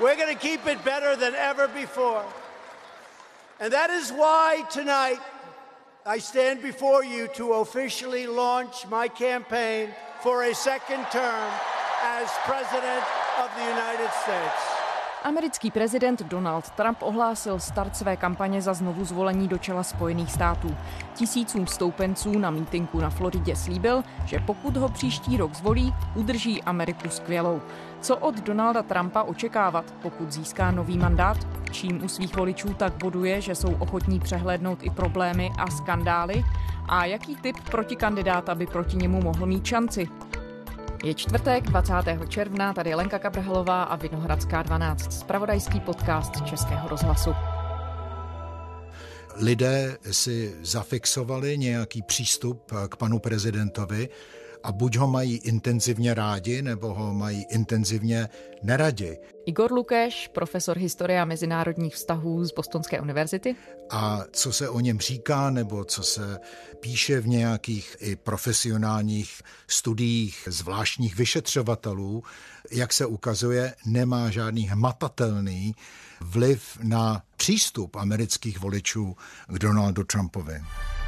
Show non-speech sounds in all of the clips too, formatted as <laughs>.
We're going to keep it better than ever before. And that is why tonight I stand before you to officially launch my campaign for a second term as President of the United States. Americký prezident Donald Trump ohlásil start své kampaně za znovu zvolení do čela Spojených států. Tisícům stoupenců na mítinku na Floridě slíbil, že pokud ho příští rok zvolí, udrží Ameriku skvělou. Co od Donalda Trumpa očekávat, pokud získá nový mandát? Čím u svých voličů tak boduje, že jsou ochotní přehlédnout i problémy a skandály? A jaký typ protikandidáta by proti němu mohl mít šanci? Je čtvrtek 20. června, tady je Lenka Kabrhalová a Vinohradská 12, spravodajský podcast Českého rozhlasu. Lidé si zafixovali nějaký přístup k panu prezidentovi a buď ho mají intenzivně rádi, nebo ho mají intenzivně neradi. Igor Lukeš, profesor historie a mezinárodních vztahů z Bostonské univerzity. A co se o něm říká, nebo co se píše v nějakých i profesionálních studiích zvláštních vyšetřovatelů, jak se ukazuje, nemá žádný hmatatelný vliv na přístup amerických voličů k Donaldu Trumpovi.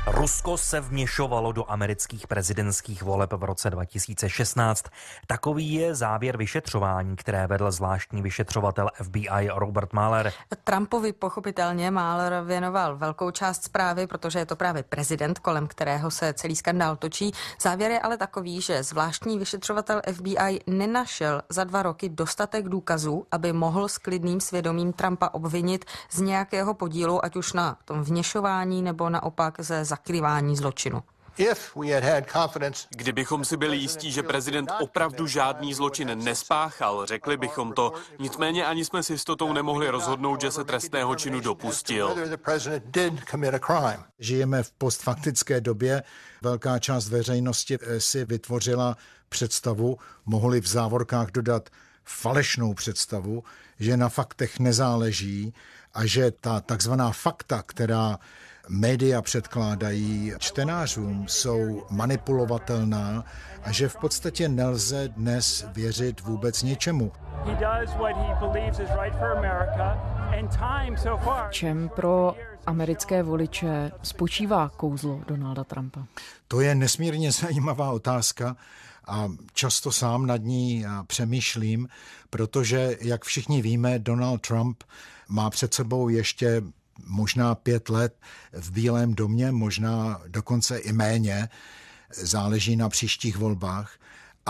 Rusko se vměšovalo do amerických prezidentských voleb v roce 2016. Takový je závěr vyšetřování, které vedl zvláštní vyšetřovatel FBI Robert Mahler. Trumpovi pochopitelně Mahler věnoval velkou část zprávy, protože je to právě prezident, kolem kterého se celý skandál točí. Závěr je ale takový, že zvláštní vyšetřovatel FBI nenašel za dva roky dostatek důkazů, aby mohl s klidným svědomím Trumpa obvinit z nějakého podílu, ať už na tom vněšování nebo naopak ze zakrývání zločinu. Kdybychom si byli jistí, že prezident opravdu žádný zločin nespáchal, řekli bychom to. Nicméně ani jsme s jistotou nemohli rozhodnout, že se trestného činu dopustil. Žijeme v postfaktické době. Velká část veřejnosti eh, si vytvořila představu, mohli v závorkách dodat falešnou představu, že na faktech nezáleží a že ta takzvaná fakta, která média předkládají čtenářům, jsou manipulovatelná a že v podstatě nelze dnes věřit vůbec ničemu. Čem pro americké voliče spočívá kouzlo Donalda Trumpa? To je nesmírně <laughs> zajímavá otázka a často sám nad ní přemýšlím, protože, jak všichni víme, Donald Trump má před sebou ještě možná pět let v Bílém domě, možná dokonce i méně, záleží na příštích volbách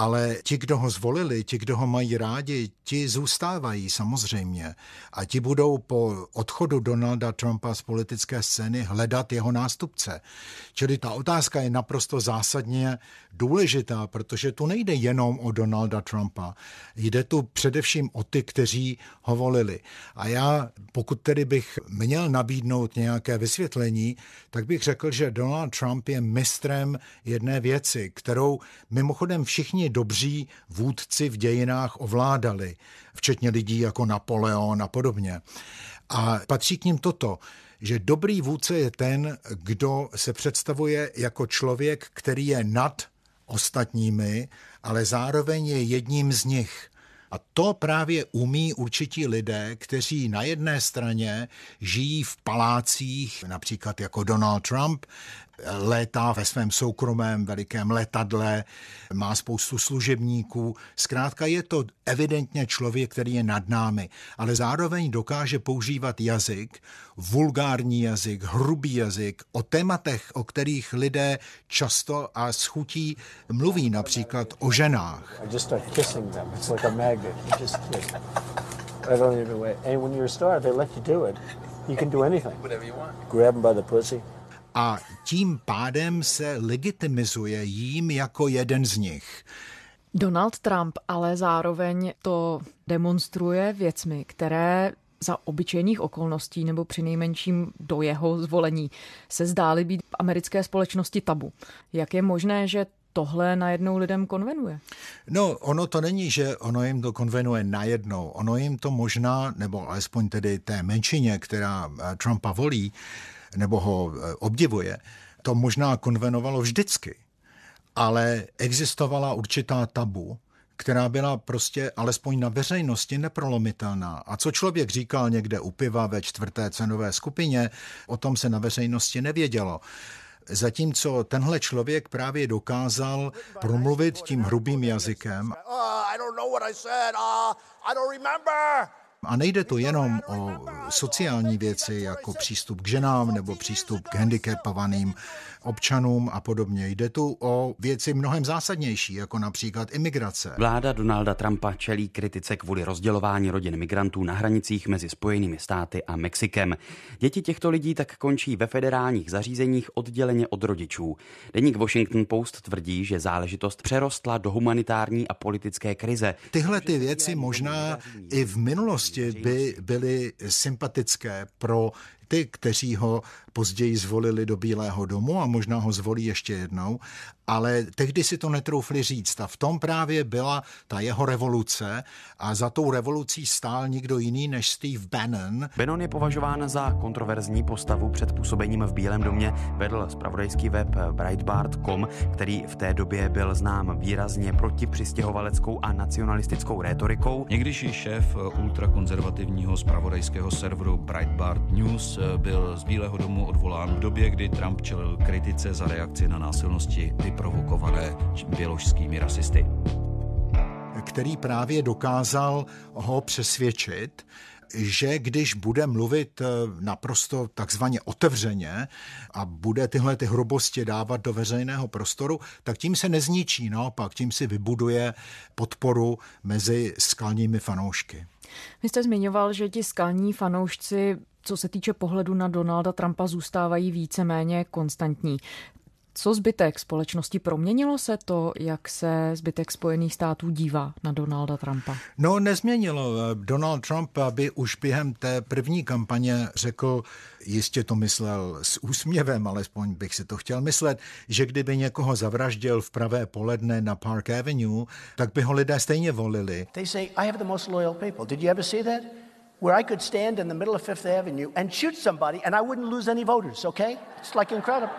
ale ti, kdo ho zvolili, ti, kdo ho mají rádi, ti zůstávají samozřejmě. A ti budou po odchodu Donalda Trumpa z politické scény hledat jeho nástupce. Čili ta otázka je naprosto zásadně důležitá, protože tu nejde jenom o Donalda Trumpa. Jde tu především o ty, kteří ho volili. A já, pokud tedy bych měl nabídnout nějaké vysvětlení, tak bych řekl, že Donald Trump je mistrem jedné věci, kterou mimochodem všichni dobří vůdci v dějinách ovládali, včetně lidí jako Napoleon a podobně. A patří k ním toto, že dobrý vůdce je ten, kdo se představuje jako člověk, který je nad ostatními, ale zároveň je jedním z nich. A to právě umí určití lidé, kteří na jedné straně žijí v palácích, například jako Donald Trump, létá ve svém soukromém velikém letadle, má spoustu služebníků. Zkrátka je to evidentně člověk, který je nad námi, ale zároveň dokáže používat jazyk, vulgární jazyk, hrubý jazyk, o tématech, o kterých lidé často a schutí mluví, například o ženách. You can do anything. Whatever you want. Grab them by the pussy a tím pádem se legitimizuje jím jako jeden z nich. Donald Trump ale zároveň to demonstruje věcmi, které za obyčejných okolností nebo při nejmenším do jeho zvolení se zdály být v americké společnosti tabu. Jak je možné, že tohle najednou lidem konvenuje? No, ono to není, že ono jim to konvenuje najednou. Ono jim to možná, nebo alespoň tedy té menšině, která eh, Trumpa volí, nebo ho eh, obdivuje, to možná konvenovalo vždycky. Ale existovala určitá tabu, která byla prostě alespoň na veřejnosti neprolomitelná. A co člověk říkal někde u piva ve čtvrté cenové skupině, o tom se na veřejnosti nevědělo. Zatímco tenhle člověk právě dokázal promluvit tím hrubým jazykem. A nejde to jenom o sociální věci, jako přístup k ženám nebo přístup k handicapovaným občanům a podobně. Jde tu o věci mnohem zásadnější, jako například imigrace. Vláda Donalda Trumpa čelí kritice kvůli rozdělování rodin migrantů na hranicích mezi Spojenými státy a Mexikem. Děti těchto lidí tak končí ve federálních zařízeních odděleně od rodičů. Deník Washington Post tvrdí, že záležitost přerostla do humanitární a politické krize. Tyhle ty věci možná i v minulosti by byly sympatické pro ty, kteří ho později zvolili do Bílého domu a možná ho zvolí ještě jednou, ale tehdy si to netroufli říct. A v tom právě byla ta jeho revoluce a za tou revolucí stál nikdo jiný než Steve Bannon. Bannon je považován za kontroverzní postavu před působením v Bílém domě. Vedl spravodajský web Breitbart.com, který v té době byl znám výrazně proti přistěhovaleckou a nacionalistickou rétorikou. Někdejší šéf ultrakonzervativního spravodajského serveru Breitbart News byl z Bílého domu odvolán v době, kdy Trump čelil kritice za reakci na násilnosti vyprovokované běložskými rasisty. Který právě dokázal ho přesvědčit, že když bude mluvit eh, naprosto takzvaně otevřeně a bude tyhle ty hrubosti dávat do veřejného prostoru, tak tím se nezničí, naopak tím si vybuduje podporu mezi skalními fanoušky. Vy jste zmiňoval, že ti skalní fanoušci co se týče pohledu na Donalda Trumpa, zůstávají víceméně konstantní. Co zbytek společnosti? Proměnilo se to, jak se zbytek Spojených států dívá na Donalda Trumpa? No, nezměnilo. Donald Trump by už během té první kampaně řekl, jistě to myslel s úsměvem, alespoň bych si to chtěl myslet, že kdyby někoho zavraždil v pravé poledne na Park Avenue, tak by ho lidé stejně volili. They say, I have the most loyal people. Did you ever see that? Where I could stand in the middle of Fifth Avenue and shoot somebody and I wouldn't lose any voters, okay? It's like incredible.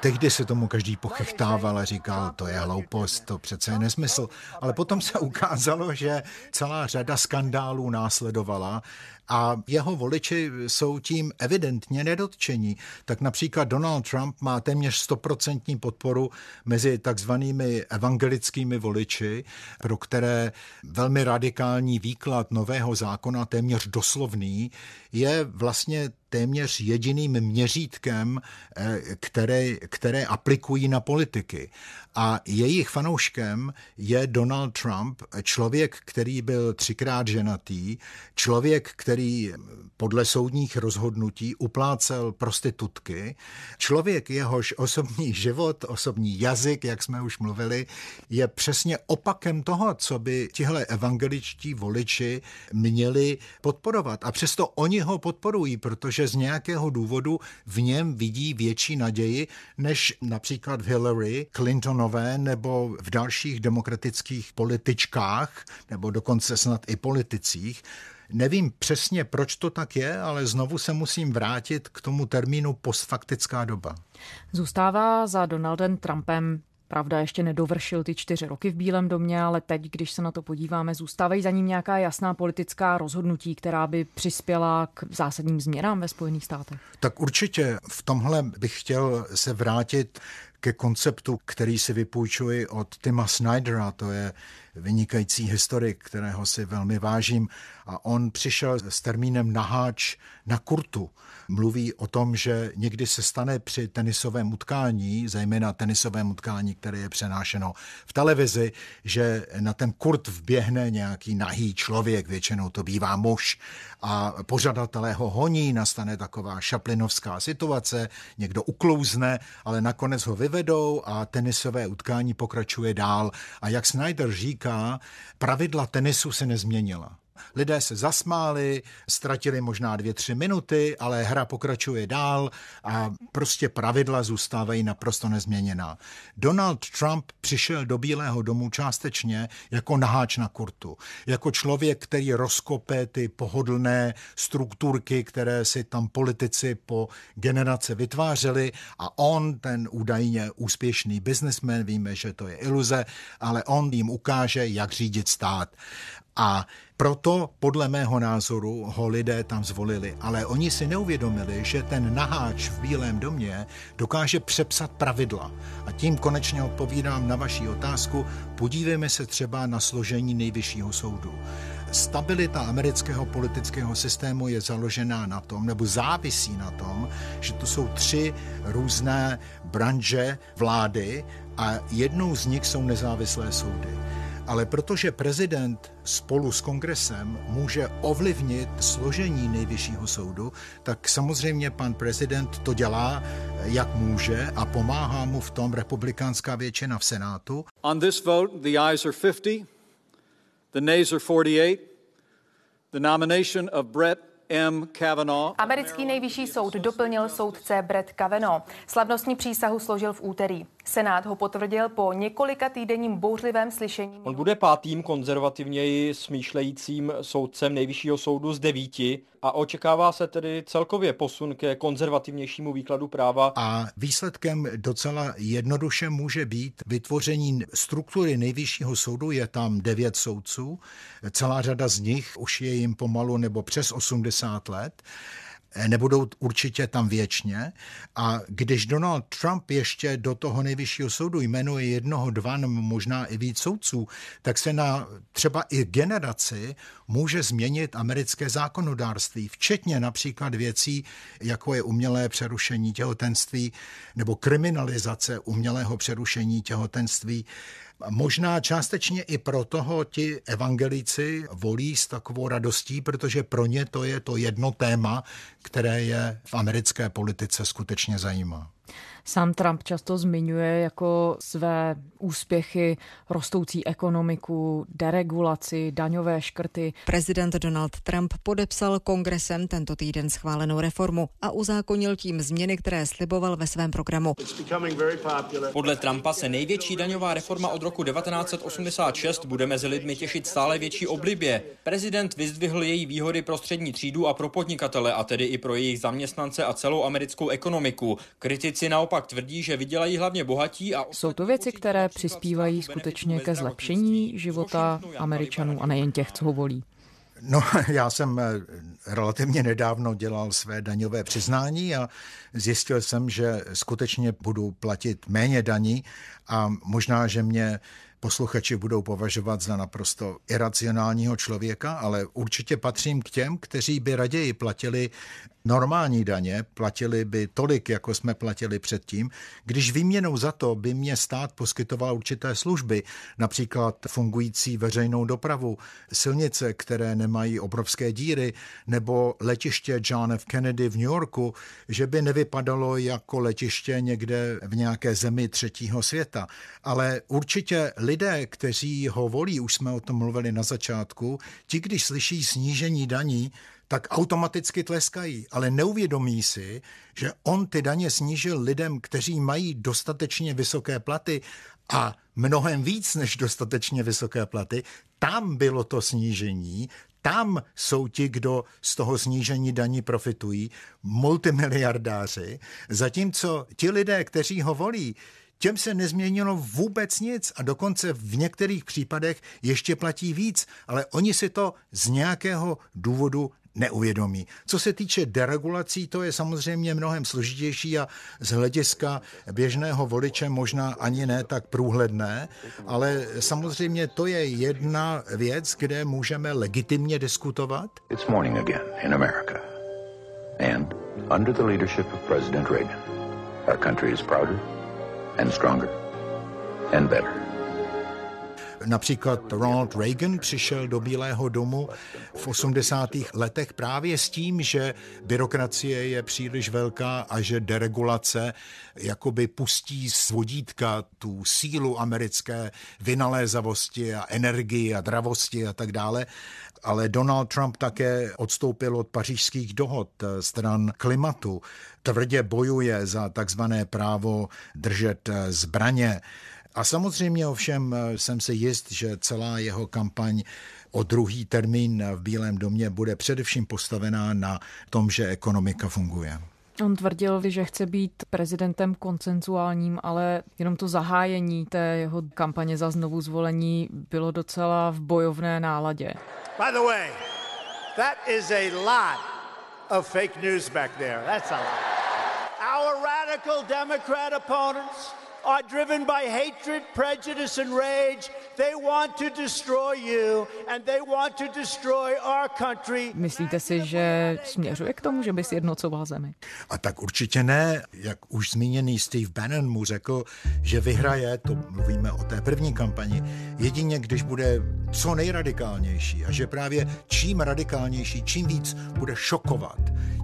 Tehdy se tomu každý pochechtával a říkal, to je hloupost, to přece je nesmysl. Ale potom se ukázalo, že celá řada skandálů následovala a jeho voliči jsou tím evidentně nedotčení. Tak například Donald Trump má téměř stoprocentní podporu mezi takzvanými evangelickými voliči, pro které velmi radikální výklad nového zákona, téměř doslovný, je vlastně téměř jediným měřítkem, eh, které, které aplikují na politiky. A jejich fanouškem je Donald Trump, člověk, který byl třikrát ženatý, člověk, který podle soudních rozhodnutí uplácel prostitutky, člověk, jehož osobní život, osobní jazyk, jak jsme už mluvili, je přesně opakem toho, co by tihle evangeličtí voliči měli podporovat. A přesto oni ho podporují, protože z nějakého důvodu v něm vidí větší naději, než například v Hillary Clintonové nebo v dalších demokratických političkách, nebo dokonce snad i politicích. Nevím přesně, proč to tak je, ale znovu se musím vrátit k tomu termínu postfaktická doba. Zůstává za Donaldem Trumpem Pravda, ještě nedovršil ty čtyři roky v Bílém domě, ale teď, když se na to podíváme, zůstávají za ním nějaká jasná politická rozhodnutí, která by přispěla k zásadním změnám ve Spojených státech? Tak určitě v tomhle bych chtěl se vrátit ke konceptu, který si vypůjčuji od Tima Snydera, to je vynikající historik, kterého si velmi vážím. A on přišel s termínem naháč na kurtu. Mluví o tom, že někdy se stane při tenisovém utkání, zejména tenisovém utkání, které je přenášeno v televizi, že na ten kurt vběhne nějaký nahý člověk, většinou to bývá muž, a pořadatelé ho honí, nastane taková šaplinovská situace, někdo uklouzne, ale nakonec ho vyvedou a tenisové utkání pokračuje dál. A jak Snyder říká, pravidla tenisu se nezměnila. Lidé se zasmáli, ztratili možná dvě, tři minuty, ale hra pokračuje dál a prostě pravidla zůstávají naprosto nezměněná. Donald Trump přišel do Bílého domu částečně jako naháč na kurtu, jako člověk, který rozkope ty pohodlné strukturky, které si tam politici po generace vytvářeli a on, ten údajně úspěšný biznesmen, víme, že to je iluze, ale on jim ukáže, jak řídit stát. A proto, podle mého názoru, ho lidé tam zvolili. Ale oni si neuvědomili, že ten naháč v Bílém domě dokáže přepsat pravidla. A tím konečně odpovídám na vaši otázku. Podívejme se třeba na složení nejvyššího soudu. Stabilita amerického politického systému je založená na tom, nebo závisí na tom, že tu jsou tři různé branže vlády a jednou z nich jsou nezávislé soudy ale protože prezident spolu s kongresem může ovlivnit složení nejvyššího soudu, tak samozřejmě pan prezident to dělá, jak může a pomáhá mu v tom republikánská většina v Senátu. On this vote, the ayes are 50, the nays are 48. The nomination of Brett M. Kavanaugh. Americký nejvyšší soud doplnil soudce Brett Kavanaugh. Slavnostní přísahu složil v úterý. Senát ho potvrdil po několika týdenním bouřlivém slyšení. On bude pátým konzervativněji smýšlejícím soudcem nejvyššího soudu z devíti a očekává se tedy celkově posun ke konzervativnějšímu výkladu práva. A výsledkem docela jednoduše může být vytvoření struktury nejvyššího soudu. Je tam devět soudců, celá řada z nich už je jim pomalu nebo přes 80 let nebudou určitě tam věčně. A když Donald Trump ještě do toho nejvyššího soudu jmenuje jednoho, dva možná i víc soudců, tak se na třeba i generaci může změnit americké zákonodárství, včetně například věcí, jako je umělé přerušení těhotenství nebo kriminalizace umělého přerušení těhotenství. Možná částečně i pro toho ti evangelíci volí s takovou radostí, protože pro ně to je to jedno téma, které je v americké politice skutečně zajímá. Sám Trump často zmiňuje jako své úspěchy rostoucí ekonomiku, deregulaci, daňové škrty. Prezident Donald Trump podepsal kongresem tento týden schválenou reformu a uzákonil tím změny, které sliboval ve svém programu. Podle Trumpa se největší daňová reforma od roku 1986 bude mezi lidmi těšit stále větší oblibě. Prezident vyzdvihl její výhody pro střední třídu a pro podnikatele, a tedy i pro jejich zaměstnance a celou americkou ekonomiku. Kritici naopak tvrdí, že vydělají hlavně bohatí a... Jsou to věci, které přispívají skutečně ke zlepšení života Američanů a nejen těch, co ho volí. No, <laughs> já jsem eh, relativně nedávno dělal své daňové přiznání a zjistil jsem, že skutečně budu platit méně daní a možná, že mě posluchači budou považovat za naprosto iracionálního člověka, ale určitě patřím k těm, kteří by raději platili normální daně, platili by tolik, jako jsme platili předtím, když výměnou za to by mě stát poskytoval určité služby, například fungující veřejnou dopravu, silnice, které nemají obrovské díry, nebo letiště John F. Kennedy v New Yorku, že by nevypadalo jako letiště někde v nějaké zemi třetího světa. Ale určitě lidé, kteří ho volí, už jsme o tom mluvili na začátku, ti, když slyší snížení daní, tak automaticky tleskají, ale neuvědomí si, že on ty daně snížil lidem, kteří mají dostatečně vysoké platy a mnohem víc než dostatečně vysoké platy, tam bylo to snížení, tam jsou ti, kdo z toho snížení daní profitují, multimiliardáři, zatímco ti lidé, kteří ho volí, těm se nezměnilo vůbec nic a dokonce v některých případech ještě platí víc, ale oni si to z nějakého důvodu neuvědomí. Co se týče deregulací, to je samozřejmě mnohem složitější a z hlediska běžného voliče možná ani ne tak průhledné, ale samozřejmě to je jedna věc, kde můžeme legitimně diskutovat. It's morning again in America. And under the leadership of President Reagan, our country is prouder and stronger and better. Například Ronald Reagan přišel do Bílého domu v 80. letech právě s tím, že byrokracie je příliš velká a že deregulace jakoby pustí z vodítka tu sílu americké vynalézavosti a energii a dravosti a tak dále ale Donald Trump také odstoupil od pařížských dohod stran klimatu. Tvrdě bojuje za takzvané právo držet zbraně. A samozřejmě ovšem jsem si jist, že celá jeho kampaň o druhý termín v Bílém domě bude především postavená na tom, že ekonomika funguje. On tvrdil, že chce být prezidentem koncenzuálním, ale jenom to zahájení té jeho kampaně za znovu zvolení bylo docela v bojovné náladě. By the way, that is a lot of fake news back there. That's a lot. Our radical Democrat opponents are driven by hatred, prejudice, and rage. They want to destroy you and they want to destroy our country. Myslíte si, že směřuje k tomu, že by sjednocoval zemi? A tak určitě ne. Jak už zmíněný Steve Bannon mu řekl, že vyhraje, to mluvíme o té první kampani, jedině když bude co nejradikálnější a že právě čím radikálnější, čím víc bude šokovat,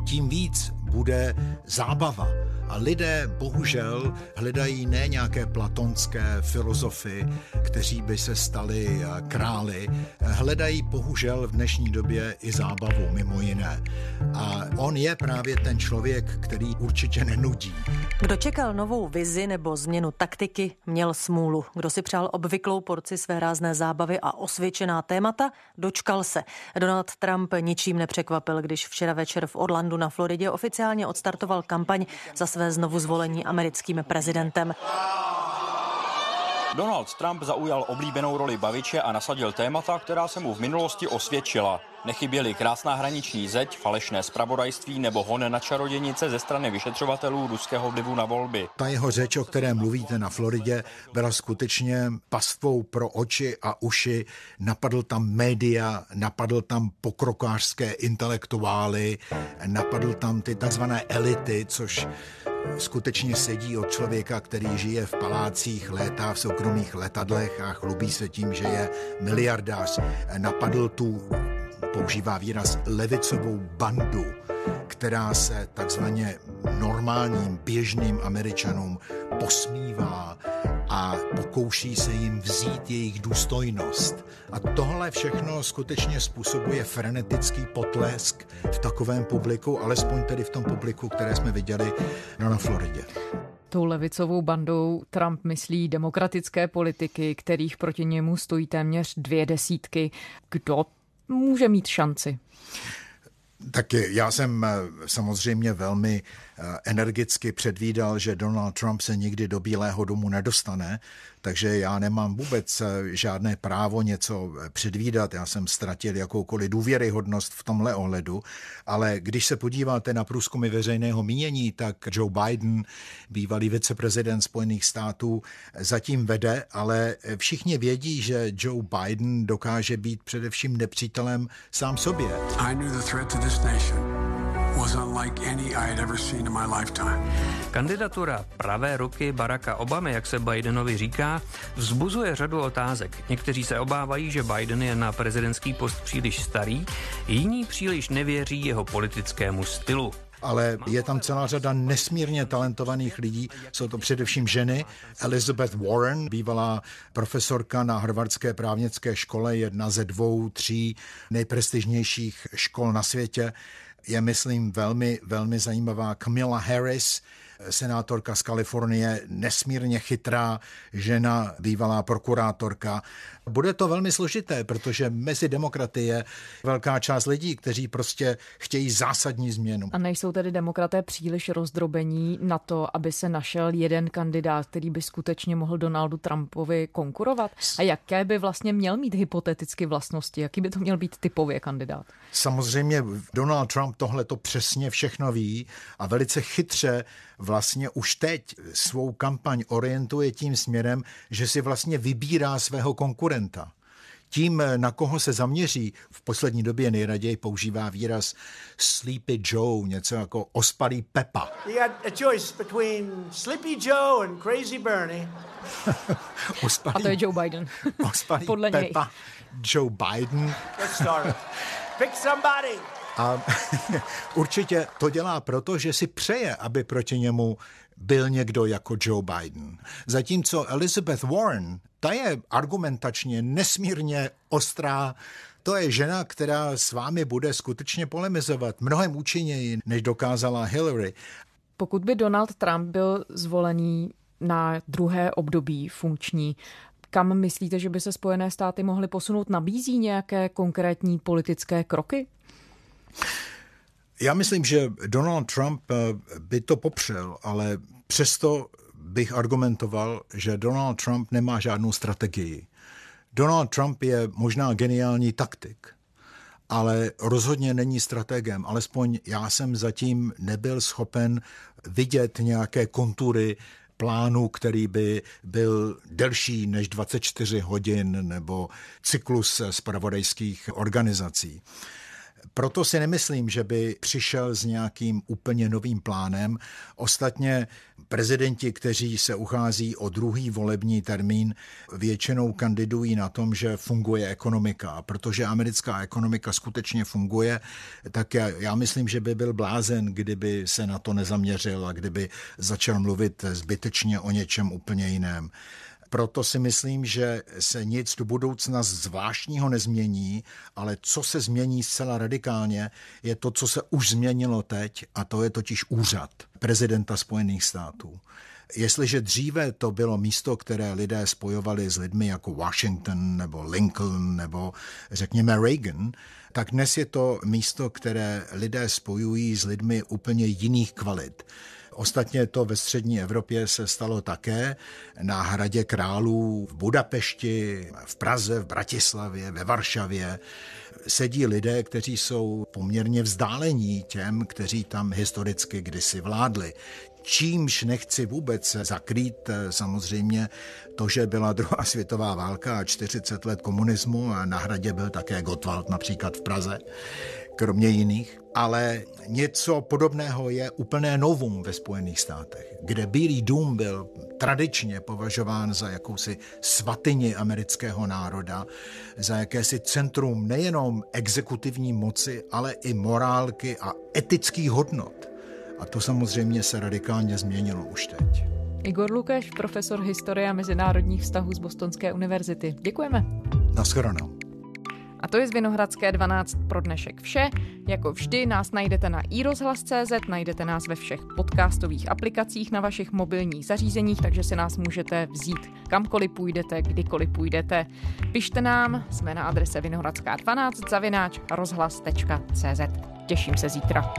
tím víc bude zábava. A lidé bohužel hledají ne nějaké platonské filozofy, kteří by se stali eh, králi, hledají bohužel v dnešní době i zábavu, mimo jiné. A on je právě ten člověk, který určitě nenudí. Kdo čekal novou vizi nebo změnu taktiky, měl smůlu. Kdo si přál obvyklou porci své rázné zábavy a osvědčená témata, dočkal se. Donald Trump ničím nepřekvapil, když včera večer v Orlandu na Floridě oficiálně odstartoval kampaň za své své znovu zvolení americkým prezidentem. Donald Trump zaujal oblíbenou roli baviče a nasadil témata, která se mu v minulosti osvědčila. Nechyběly krásná hraniční zeď, falešné spravodajství nebo hon na čarodějnice ze strany vyšetřovatelů ruského vlivu na volby. Ta jeho řeč, o které mluvíte na Floridě, byla skutečně pastvou pro oči a uši. Napadl tam média, napadl tam pokrokářské intelektuály, napadl tam ty takzvané elity, což skutečně sedí od člověka, který žije v palácích, létá v soukromých letadlech a chlubí se tím, že je miliardář. Napadl tu, používá výraz, levicovou bandu, která se takzvaně normálním, běžným američanům posmívá a pokouší se jim vzít jejich důstojnost. A tohle všechno skutečně způsobuje frenetický potlesk v takovém publiku, alespoň tedy v tom publiku, které jsme viděli na Floridě. Tou levicovou bandou Trump myslí demokratické politiky, kterých proti němu stojí téměř dvě desítky. Kdo může mít šanci? Tak já jsem eh, samozřejmě velmi energicky předvídal, že Donald Trump se nikdy do Bílého domu nedostane, takže já nemám vůbec eh, žádné právo něco předvídat. Já jsem ztratil jakoukoliv důvěryhodnost v tomhle ohledu, ale když se podíváte na průzkumy veřejného mínění, tak Joe Biden, bývalý viceprezident Spojených států, zatím vede, ale všichni vědí, že Joe Biden dokáže být především nepřítelem sám sobě. I knew the threat to this Kandidatura pravé ruky Baracka Obamy, jak se Bidenovi říká, vzbuzuje řadu otázek. Někteří se obávají, že Biden je na prezidentský post příliš starý, jiní příliš nevěří jeho politickému stylu ale je tam celá řada nesmírně talentovaných lidí. Jsou to především ženy. Elizabeth Warren, bývalá profesorka na Harvardské právnické škole, jedna ze dvou, tří nejprestižnějších škol na světě, je, myslím, velmi, velmi zajímavá. Camilla Harris, senátorka z Kalifornie, nesmírně chytrá žena, bývalá prokurátorka. Bude to velmi složité, protože mezi demokraty je velká část lidí, kteří prostě chtějí zásadní změnu. A nejsou tedy demokraté příliš rozdrobení na to, aby se našel jeden kandidát, který by skutečně mohl Donaldu Trumpovi konkurovat? A jaké by vlastně měl mít hypoteticky vlastnosti? Jaký by to měl být typově kandidát? Samozřejmě Donald Trump tohle to přesně všechno ví a velice chytře vlastně už teď svou kampaň orientuje tím směrem, že si vlastně vybírá svého konkurenta Tím, na koho se zaměří, v poslední době nejraději používá výraz Sleepy Joe, něco jako ospalý Pepa. You got a choice between Sleepy Joe and Crazy Bernie. <laughs> ospalý, A to je Joe Biden. <laughs> ospalý Podle Pepa, něj. Joe Biden. Get started. Pick somebody. A <laughs> určitě to dělá proto, že si přeje, aby proti němu byl někdo jako Joe Biden. Zatímco Elizabeth Warren, ta je argumentačně nesmírně ostrá, to je žena, která s vámi bude skutečně polemizovat mnohem účinněji, než dokázala Hillary. Pokud by Donald Trump byl zvolený na druhé období funkční, kam myslíte, že by se Spojené státy mohly posunout? Nabízí nějaké konkrétní politické kroky? Já myslím, že Donald Trump eh, by to popřel, ale přesto bych argumentoval, že Donald Trump nemá žádnou strategii. Donald Trump je možná geniální taktik, ale rozhodně není strategem. Alespoň já jsem zatím nebyl schopen vidět nějaké kontury plánu, který by byl delší než 24 hodin nebo cyklus spravodajských organizací. Proto si nemyslím, že by přišel s nějakým úplně novým plánem. Ostatně prezidenti, kteří se uchází o druhý volební termín, většinou kandidují na tom, že funguje ekonomika. A protože americká ekonomika skutečně funguje, tak já, já myslím, že by byl blázen, kdyby se na to nezaměřil a kdyby začal mluvit zbytečně o něčem úplně jiném. Proto si myslím, že se nic do budoucna zvláštního nezmění, ale co se změní zcela radikálně, je to, co se už změnilo teď, a to je totiž úřad prezidenta Spojených států. Jestliže dříve to bylo místo, které lidé spojovali s lidmi jako Washington nebo Lincoln nebo řekněme Reagan, tak dnes je to místo, které lidé spojují s lidmi úplně jiných kvalit. Ostatně to ve střední Evropě se stalo také na hradě králů v Budapešti, v Praze, v Bratislavě, ve Varšavě. Sedí lidé, kteří jsou poměrně vzdálení těm, kteří tam historicky kdysi vládli. Čímž nechci vůbec zakrýt samozřejmě to, že byla druhá světová válka a 40 let komunismu a na hradě byl také Gottwald například v Praze kromě jiných, ale něco podobného je úplné novum ve Spojených státech, kde Bílý dům byl tradičně považován za jakousi svatyni amerického národa, za jakési centrum nejenom exekutivní moci, ale i morálky a etických hodnot. A to samozřejmě se radikálně změnilo už teď. Igor Lukáš, profesor historie a mezinárodních vztahů z Bostonské univerzity. Děkujeme. Naschledanou. A to je z Vinohradské 12 pro dnešek vše. Jako vždy nás najdete na iRozhlas.cz, najdete nás ve všech podcastových aplikacích na vašich mobilních zařízeních, takže si nás můžete vzít kamkoliv půjdete, kdykoliv půjdete. Pište nám, jsme na adrese vinohradská12 zavináč rozhlas.cz. Těším se zítra.